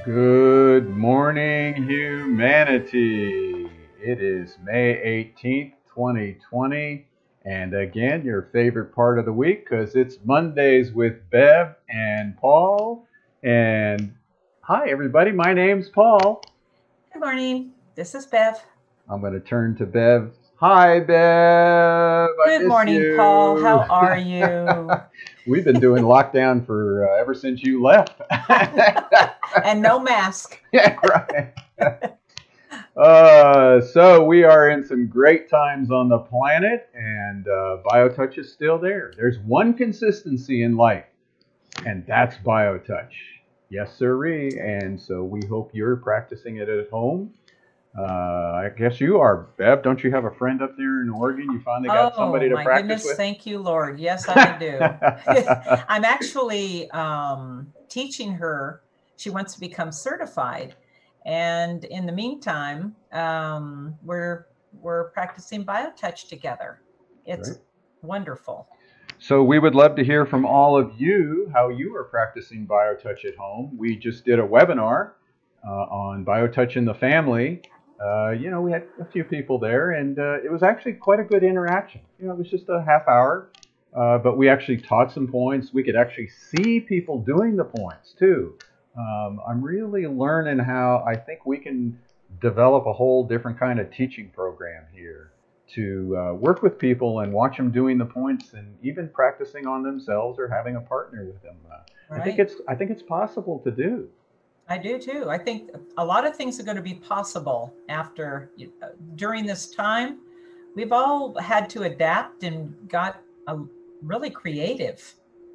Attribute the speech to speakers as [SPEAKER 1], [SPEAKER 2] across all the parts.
[SPEAKER 1] Good morning, humanity. It is May 18th, 2020. And again, your favorite part of the week because it's Mondays with Bev and Paul. And hi, everybody. My name's Paul.
[SPEAKER 2] Good morning. This is Bev.
[SPEAKER 1] I'm going to turn to Bev. Hi, Bev.
[SPEAKER 2] Good morning,
[SPEAKER 1] you.
[SPEAKER 2] Paul. How are you?
[SPEAKER 1] We've been doing lockdown for uh, ever since you left.
[SPEAKER 2] and no mask.
[SPEAKER 1] yeah, right. Uh, so we are in some great times on the planet, and uh, BioTouch is still there. There's one consistency in life, and that's BioTouch. Yes, sirree. And so we hope you're practicing it at home. Uh, I guess you are, Bev. Don't you have a friend up there in Oregon? You finally got
[SPEAKER 2] oh,
[SPEAKER 1] somebody to
[SPEAKER 2] my
[SPEAKER 1] practice
[SPEAKER 2] goodness,
[SPEAKER 1] with.
[SPEAKER 2] Thank you, Lord. Yes, I do. I'm actually um, teaching her. She wants to become certified, and in the meantime, um, we're we're practicing BioTouch together. It's
[SPEAKER 1] Great.
[SPEAKER 2] wonderful.
[SPEAKER 1] So we would love to hear from all of you how you are practicing BioTouch at home. We just did a webinar uh, on BioTouch in the family. Uh, you know, we had a few people there, and uh, it was actually quite a good interaction. You know, it was just a half hour, uh, but we actually taught some points. We could actually see people doing the points too. Um, I'm really learning how I think we can develop a whole different kind of teaching program here to uh, work with people and watch them doing the points and even practicing on themselves or having a partner with them. Uh, I think it's I think it's possible to do.
[SPEAKER 2] I do too. I think a lot of things are going to be possible after uh, during this time. We've all had to adapt and got uh, really creative.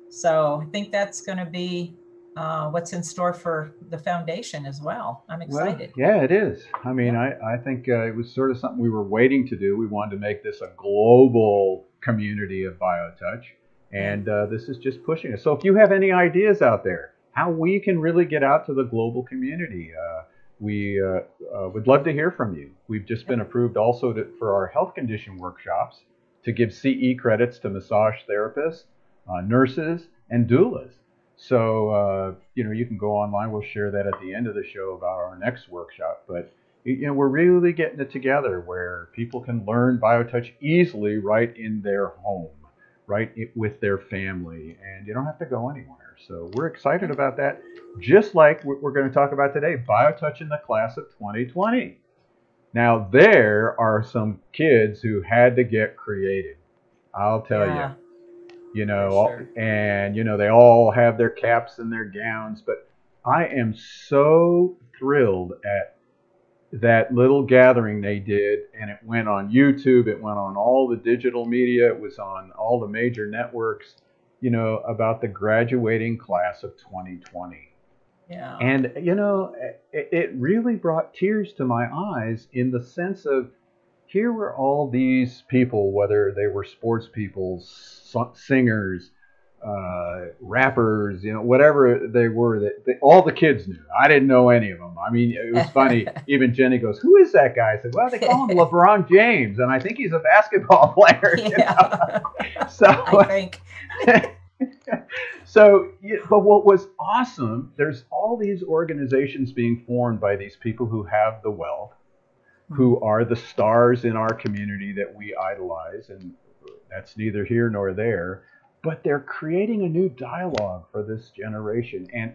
[SPEAKER 2] So I think that's going to be uh, what's in store for the foundation as well. I'm excited.
[SPEAKER 1] Well, yeah, it is. I mean, I, I think uh, it was sort of something we were waiting to do. We wanted to make this a global community of BioTouch, and uh, this is just pushing us. So if you have any ideas out there, how we can really get out to the global community, uh, we uh, uh, would love to hear from you. We've just been approved also to, for our health condition workshops to give CE credits to massage therapists, uh, nurses, and doulas. So, uh, you know, you can go online. We'll share that at the end of the show about our next workshop. But, you know, we're really getting it together where people can learn BioTouch easily right in their home, right with their family, and you don't have to go anywhere. So we're excited about that. Just like what we're going to talk about today, BioTouch in the class of 2020. Now, there are some kids who had to get creative. I'll tell you
[SPEAKER 2] Yeah.
[SPEAKER 1] you know,
[SPEAKER 2] For
[SPEAKER 1] all-
[SPEAKER 2] sure.
[SPEAKER 1] and you know they all have their caps and their gowns, but I am so thrilled at that little gathering they did, and it went on YouTube, it went on all the digital media, it was on all the major networks, you know, about the graduating class of 2020.
[SPEAKER 2] Yeah.
[SPEAKER 1] And you know, it, it really brought tears to my eyes in the sense of here were all these people, whether they were sports people, singers, uh, rappers, you know, whatever they were, that they, all the kids knew. I didn't know any of them. I mean, it was funny. Even Jenny goes, "Who is that guy?" I said, "Well, they call him LeBron James, and I think he's a basketball player."
[SPEAKER 2] yeah.
[SPEAKER 1] So
[SPEAKER 2] I think.
[SPEAKER 1] so, but what was awesome, there's all these organizations being formed by these people who have the wealth, who are the stars in our community that we idolize, and that's neither here nor there. But they're creating a new dialogue for this generation, and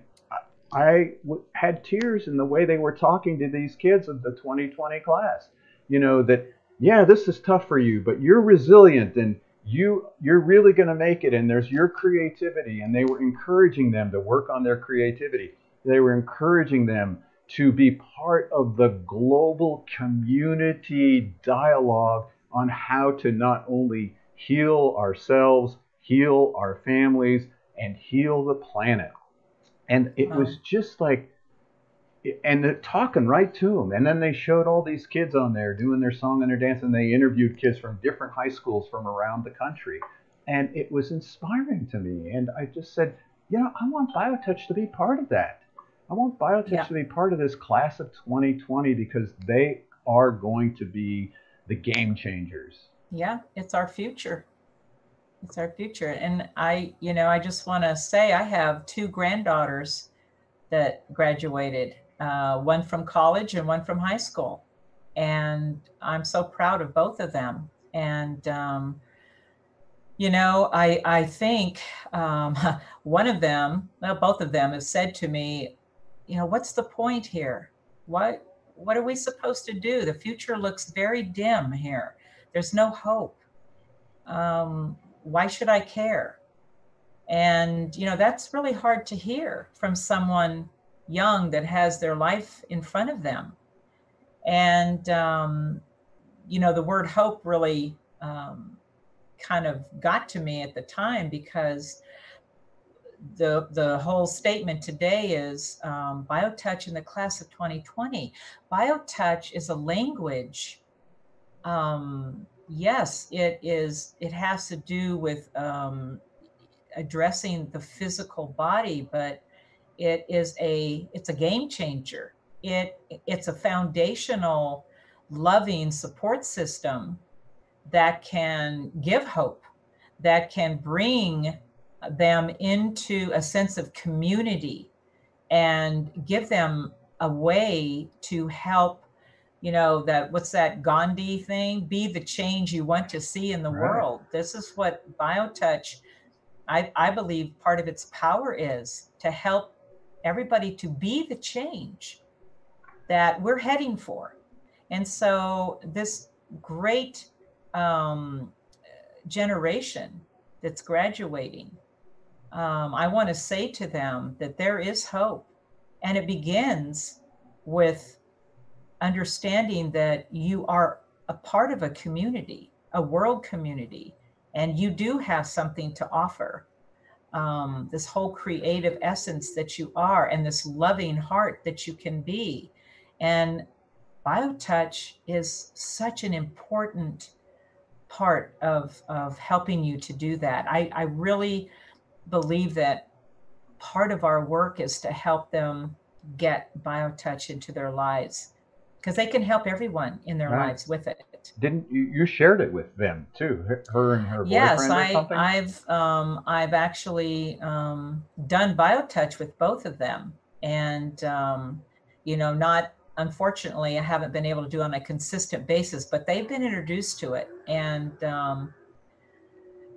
[SPEAKER 1] I- had tears in the way they were talking to these kids of the 2020 class. You know that, yeah, this is tough for you, but you're resilient and you you're really going to make it and there's your creativity. And they were encouraging them to work on their creativity. They were encouraging them to be part of the global community dialogue on how to not only heal ourselves heal our families and heal the planet and it uh-huh. was just like and they're talking right to them. And then they showed all these kids on there doing their song and their dance, and they interviewed kids from different high schools from around the country. And it was inspiring to me. And I just said, you know, I want BioTouch to be part of that. I want BioTouch
[SPEAKER 2] Yeah.
[SPEAKER 1] to be part of this class of 2020 because they are going to be the game changers.
[SPEAKER 2] Yeah, it's our future. It's our future. And I, you know, I just want to say I have two granddaughters that graduated, uh, one from college and one from high school. And I'm so proud of both of them. And, um, you know, I, I think um, one of them, well, both of them have said to me, you know, what's the point here? What, what are we supposed to do? The future looks very dim here. There's no hope. Um, why should I care? And, you know, that's really hard to hear from someone young that has their life in front of them. And, um, you know, the word hope really um, kind of got to me at the time because the the whole statement today is um, biotouch in the class of 2020 biotouch is a language um, yes it is it has to do with um, addressing the physical body but it is a it's a game changer. It it's a foundational loving support system that can give hope that can bring them into a sense of community and give them a way to help you know that what's that gandhi thing be the change you want to see in the right. world this is what biotouch I, I believe part of its power is to help everybody to be the change that we're heading for and so this great um, generation that's graduating um, I want to say to them that there is hope. And it begins with understanding that you are a part of a community, a world community, and you do have something to offer. Um, this whole creative essence that you are, and this loving heart that you can be. And BioTouch is such an important part of, of helping you to do that. I, I really believe that part of our work is to help them get biotouch into their lives because they can help everyone in their right. lives with it.
[SPEAKER 1] Didn't you, you shared it with them too? Her and her
[SPEAKER 2] yes,
[SPEAKER 1] I,
[SPEAKER 2] I've um, I've actually um, done biotouch with both of them, and um, you know, not unfortunately, I haven't been able to do on a consistent basis, but they've been introduced to it, and um,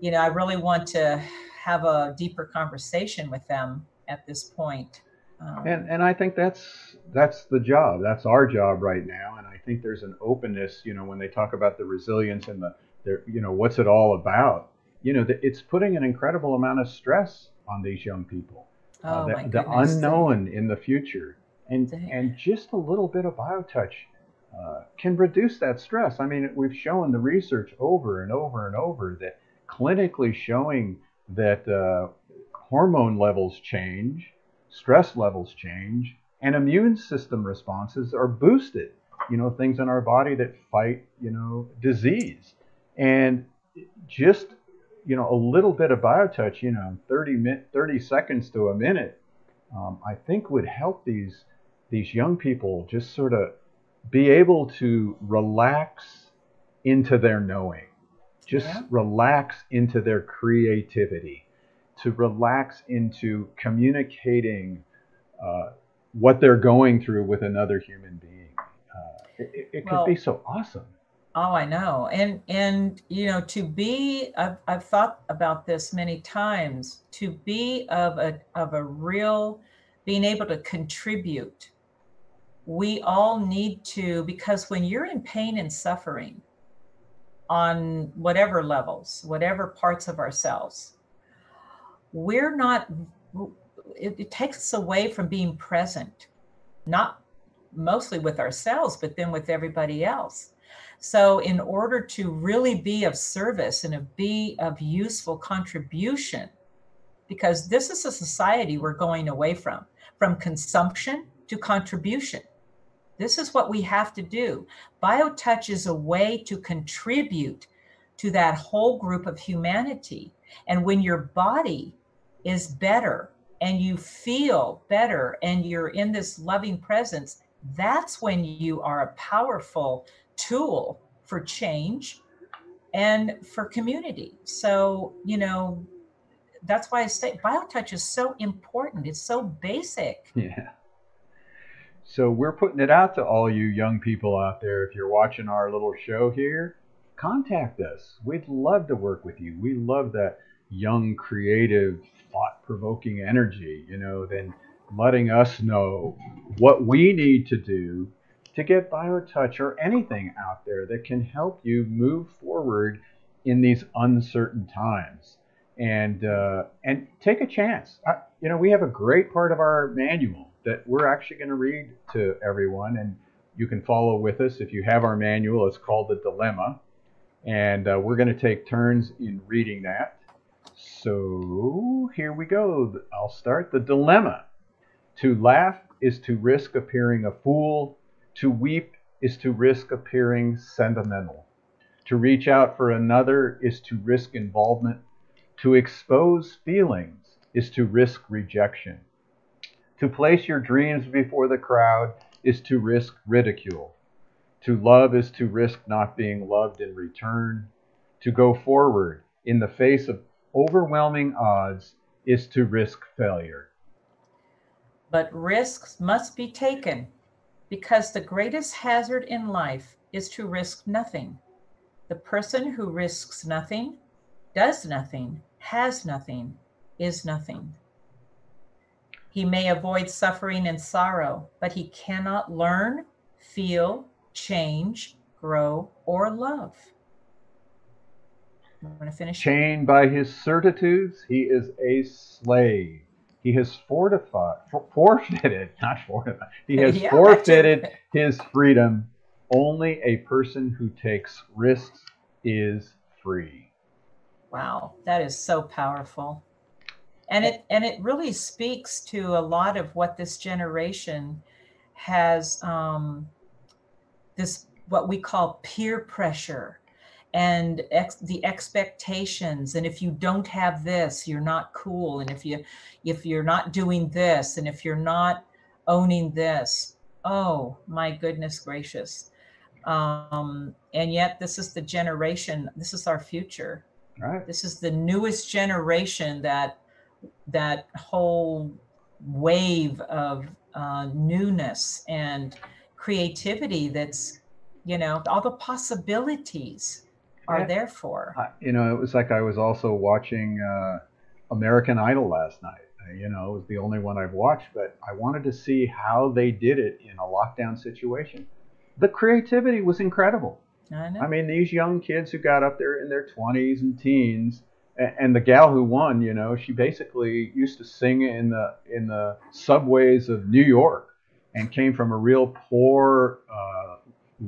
[SPEAKER 2] you know, I really want to have a deeper conversation with them at this point.
[SPEAKER 1] Um, and and I think that's that's the job. That's our job right now. And I think there's an openness. You know, when they talk about the resilience and the, the you know, what's it all about? You know, the, it's putting an incredible amount of stress on these young people.
[SPEAKER 2] Uh, oh,
[SPEAKER 1] uh, the, the unknown in the future, and and just a little bit of biotouch uh, can reduce that stress. I mean, we've shown the research over and over and over that clinically showing that uh, hormone levels change, stress levels change, and immune system responses are boosted. You know, things in our body that fight, you know, disease. And just, you know, a little bit of biotouch, you know, 30, 30 seconds to a minute, um, I think would help these, these young people just sort of be able to relax into their knowing just yeah. relax into their creativity, to relax into communicating uh, what they're going through with another human being. Uh, it, it well, could be so awesome.
[SPEAKER 2] Oh, I know. And, and, you know, to be, I've, I've thought about this many times, to be of a, of a real, being able to contribute, we all need to, because when you're in pain and suffering, on whatever levels, whatever parts of ourselves. We're not, it, it, takes us away from being present, not mostly with ourselves, but then with everybody else. So, in order to really be of service and to be of useful contribution, because this is a society we're going away from, from consumption to contribution. This is what we have to do. BioTouch is a way to contribute to that whole group of humanity. And when your body is better and you feel better and you're in this loving presence, that's when you are a powerful tool for change and for community. So, you know, that's why I say biotouch is so important. It's so basic.
[SPEAKER 1] Yeah. So we're putting it out to all you young people out there. If you're watching our little show here, contact us. We'd love to work with you. We love that young, creative, thought-provoking energy. You know, than letting us know what we need to do to get BioTouch or anything out there that can help you move forward in these uncertain times. And uh, and take a chance. I, you know, we have a great part of our manual that we're actually going to read to everyone, and you can follow with us if you have our manual. It's called the Dilemma, and uh, we're going to take turns in reading that. So here we go. I'll start the dilemma. To laugh is to risk appearing a fool. To weep is to risk appearing sentimental. To reach out for another is to risk involvement. To expose feelings is to risk rejection. To place your dreams before the crowd is to risk ridicule. To love is to risk not being loved in return. To go forward in the face of overwhelming odds is to risk failure.
[SPEAKER 2] But risks must be taken because the greatest hazard in life is to risk nothing. The person who risks nothing, does nothing, has nothing, is nothing. He may avoid suffering and sorrow, but he cannot learn, feel, change, grow, or love.
[SPEAKER 1] I'm going to finish. Chained by his certitudes, he is a slave. He has fortified, for, forfeited, not fortified. He has yeah, forfeited his freedom only a person who takes risks is free.
[SPEAKER 2] Wow, that is so powerful. And it and it really speaks to a lot of what this generation has um, this what we call peer pressure and ex- the expectations and if you don't have this you're not cool and if you if you're not doing this and if you're not owning this oh my goodness gracious. Um, and yet this is the generation this is our future.
[SPEAKER 1] Right.
[SPEAKER 2] This is the newest generation that that whole wave of uh, newness and creativity that's you know all the possibilities are yeah. there for
[SPEAKER 1] uh, you know it was like i was also watching uh, american idol last night you know, it was the only one I've watched, but I wanted to see how they did it in a lockdown situation the creativity was incredible.
[SPEAKER 2] I, know.
[SPEAKER 1] I mean, these young kids who got up there in their 20s and teens, and, and the gal who won, you know, she basically used to sing in the in the subways of New York, and came from a real poor uh,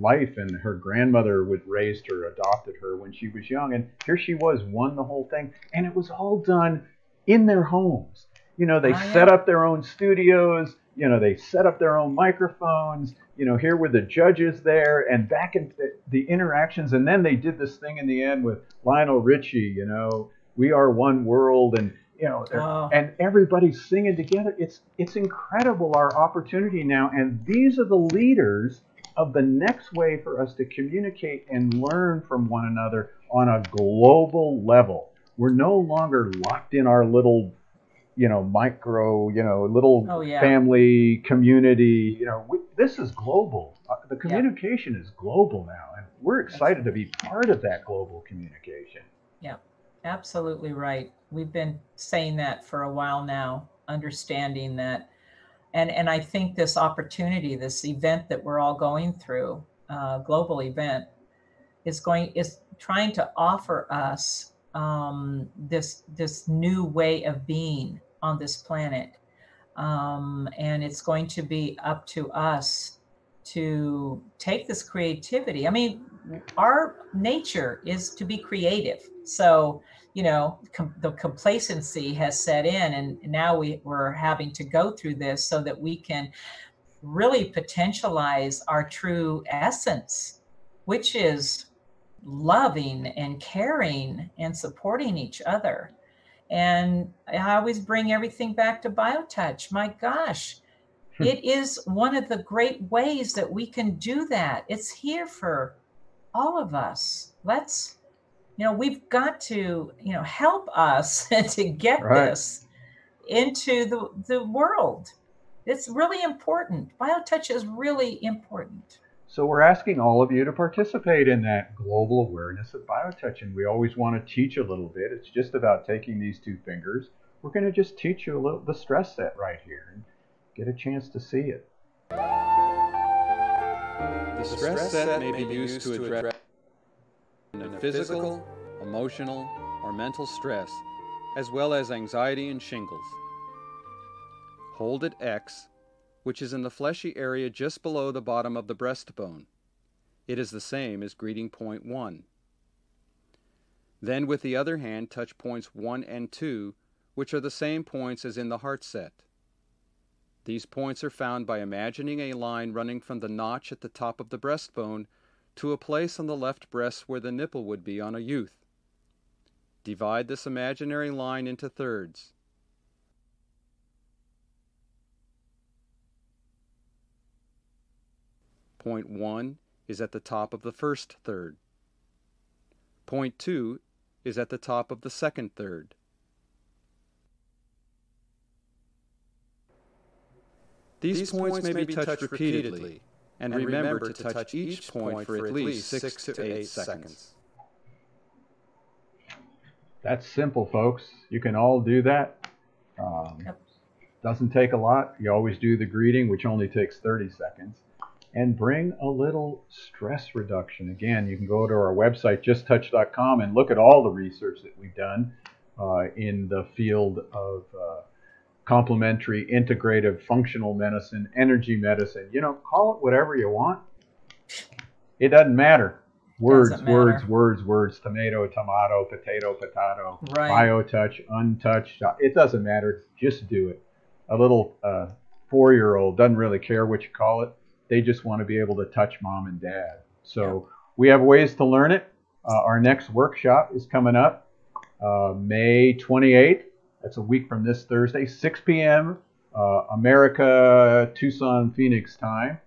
[SPEAKER 1] life. And her grandmother would raised her, adopted her when she was young, and here she was, won the whole thing, and it was all done in their homes. You know, they oh, set up their own studios. You know, they set up their own microphones you know, here were the judges there and back in the, the, interactions. And then they did this thing in the end with Lionel Richie, you know, we are one world and, you know, oh. and everybody's singing together. It's, it's incredible our opportunity now. And these are the leaders of the next way for us to communicate and learn from one another on a global level. We're no longer locked in our little you know, micro, you know, little oh, yeah. family community. You know, we, this is global. Uh, the communication yeah. is global now, and we're excited to be part of that global communication.
[SPEAKER 2] Yeah, absolutely right. We've been saying that for a while now, understanding that, and and I think this opportunity, this event that we're all going through, uh, global event, is going is trying to offer us um, this this new way of being on this planet. Um, and it's going to be up to us to take this creativity. I mean, our nature is to be creative. So, you know, com- the complacency has set in, and now we, we're having to go through this so that we can really potentialize our true essence, which is loving and caring and supporting each other. And I always bring everything back to BioTouch. My gosh, hmm. it is one of the great ways that we can do that. It's here for all of us. Let's you know, we've got to, you know, help us to get
[SPEAKER 1] Right.
[SPEAKER 2] this into the, the world. It's really important. BioTouch is really important.
[SPEAKER 1] So we're asking all of you to participate in that global awareness of biotouch, and we always want to teach a little bit. It's just about taking these two fingers. We're going to just teach you a little the stress set right here and get a chance to see it.
[SPEAKER 3] The stress set may be used to address physical, emotional, or mental stress, as well as anxiety and shingles. Hold at X, which is in the fleshy area just below the bottom of the breastbone. It is the same as greeting point 1. Then with the other hand touch points 1 and 2, which are the same points as in the heart set. These points are found by imagining a line running from the notch at the top of the breastbone to a place on the left breast where the nipple would be on a youth. Divide this imaginary line into thirds. Point 1 is at the top of the first third. Point 2 is at the top of the second third. These, points, may be touched repeatedly, and remember to touch each point for at least 6 to 8 seconds.
[SPEAKER 1] That's simple, folks. You can all do that. Um,
[SPEAKER 2] Yep.
[SPEAKER 1] Doesn't take a lot. You always do the greeting, which only takes 30 seconds, and bring a little stress reduction. Again, you can go to our website, justtouch.com, and look at all the research that we've done uh, in the field of uh, complementary, integrative, functional medicine, energy medicine. You know, call it whatever you want. It doesn't matter. Words,
[SPEAKER 2] Doesn't
[SPEAKER 1] words,
[SPEAKER 2] matter.
[SPEAKER 1] words, words. Tomato, tomato, potato, potato.
[SPEAKER 2] Right.
[SPEAKER 1] BioTouch, untouched. It doesn't matter. Just do it. A little uh, four-year-old doesn't really care what you call it. They just want to be able to touch mom and dad. So we have ways to learn it. Uh, our next workshop is coming up uh, May 28th. That's a week from this Thursday, 6 p.m. Uh, America, Tucson, Phoenix time.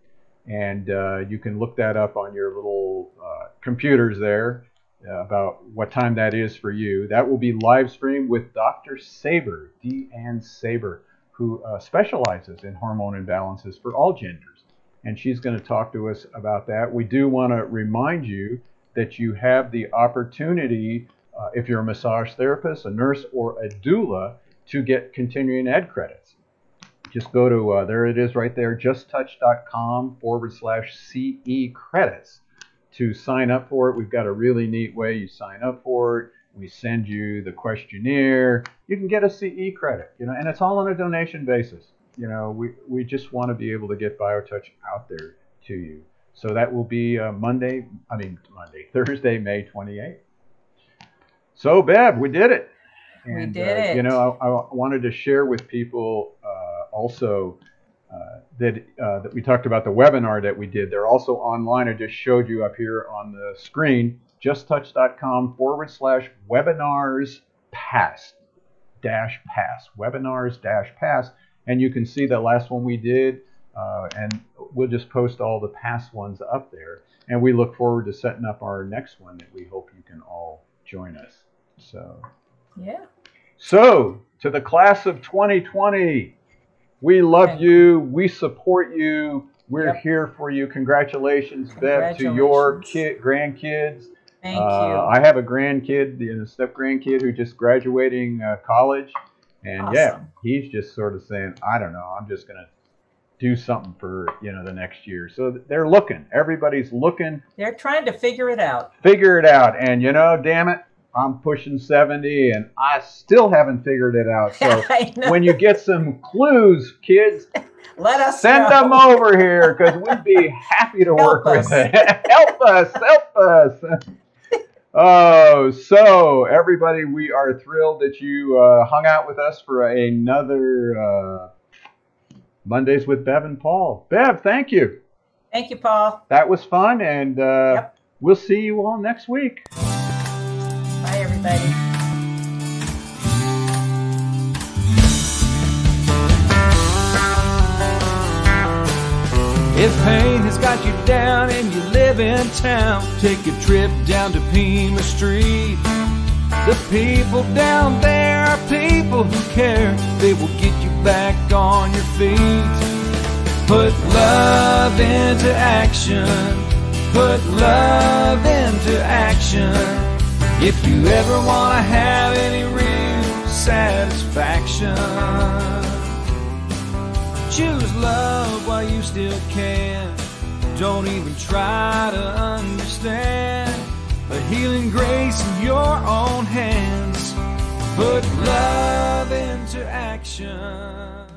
[SPEAKER 1] And uh, you can look that up on your little uh, computers there uh, about what time that is for you. That will be live streamed with Dr. Saber, Deanne Saber, who uh, specializes in hormone imbalances for all genders. And she's going to talk to us about that. We do want to remind you that you have the opportunity, uh, if you're a massage therapist, a nurse, or a doula, to get continuing ed credits. Just go to, uh, there it is right there, justtouch.com forward slash CE credits to sign up for it. We've got a really neat way you sign up for it. We send you the questionnaire. You can get a CE credit, you know, and it's all on a donation basis. You know, we, we just want to be able to get BioTouch out there to you. So that will be uh, Monday, I mean, Monday, Thursday, May 28th. So, Bev, we did it.
[SPEAKER 2] We did
[SPEAKER 1] uh,
[SPEAKER 2] it.
[SPEAKER 1] You know, I, I wanted to share with people uh, also uh, that uh, that we talked about the webinar that we did. They're also online. I just showed you up here on the screen. JustTouch.com forward slash webinars past dash pass webinars dash pass, and you can see the last one we did. Uh, and we'll just post all the past ones up there. And we look forward to setting up our next one that we hope you can all join us. So.
[SPEAKER 2] Yeah.
[SPEAKER 1] So, to the class of 2020, we love
[SPEAKER 2] Okay.
[SPEAKER 1] you. We support you. We're
[SPEAKER 2] Yep.
[SPEAKER 1] here for you. Congratulations, Bev, to your kid, grandkids.
[SPEAKER 2] Thank
[SPEAKER 1] Uh,
[SPEAKER 2] you.
[SPEAKER 1] I have a grandkid, know, step grandkid who just graduating uh, college, and yeah, he's just sort of saying, I don't know, I'm just gonna do something for you know the next year. So they're looking. Everybody's looking
[SPEAKER 2] They're trying to figure it out.
[SPEAKER 1] figure it out. And you know, damn it, I'm pushing 70 and I still haven't figured it out. So when you get some clues, kids,
[SPEAKER 2] Let us
[SPEAKER 1] send
[SPEAKER 2] know.
[SPEAKER 1] them over here because we'd be happy to work
[SPEAKER 2] Help
[SPEAKER 1] with
[SPEAKER 2] us.
[SPEAKER 1] it. help us, help us. Oh, so everybody, we are thrilled that you uh, hung out with us for another uh, Mondays with Bev and Paul. Bev, thank you.
[SPEAKER 2] Thank you, Paul.
[SPEAKER 1] That was fun, and uh,
[SPEAKER 2] Yep.
[SPEAKER 1] we'll see you all next week.
[SPEAKER 2] Everybody.
[SPEAKER 4] If pain has got you down and you live in town, take a trip down to Pima Street. The people down there are people who care. They will get you back on your feet. Put love into action. Put love into action. If you ever want to have any real satisfaction, choose love while you still can. Don't even try to understand a healing grace in your own hands. Put love into action.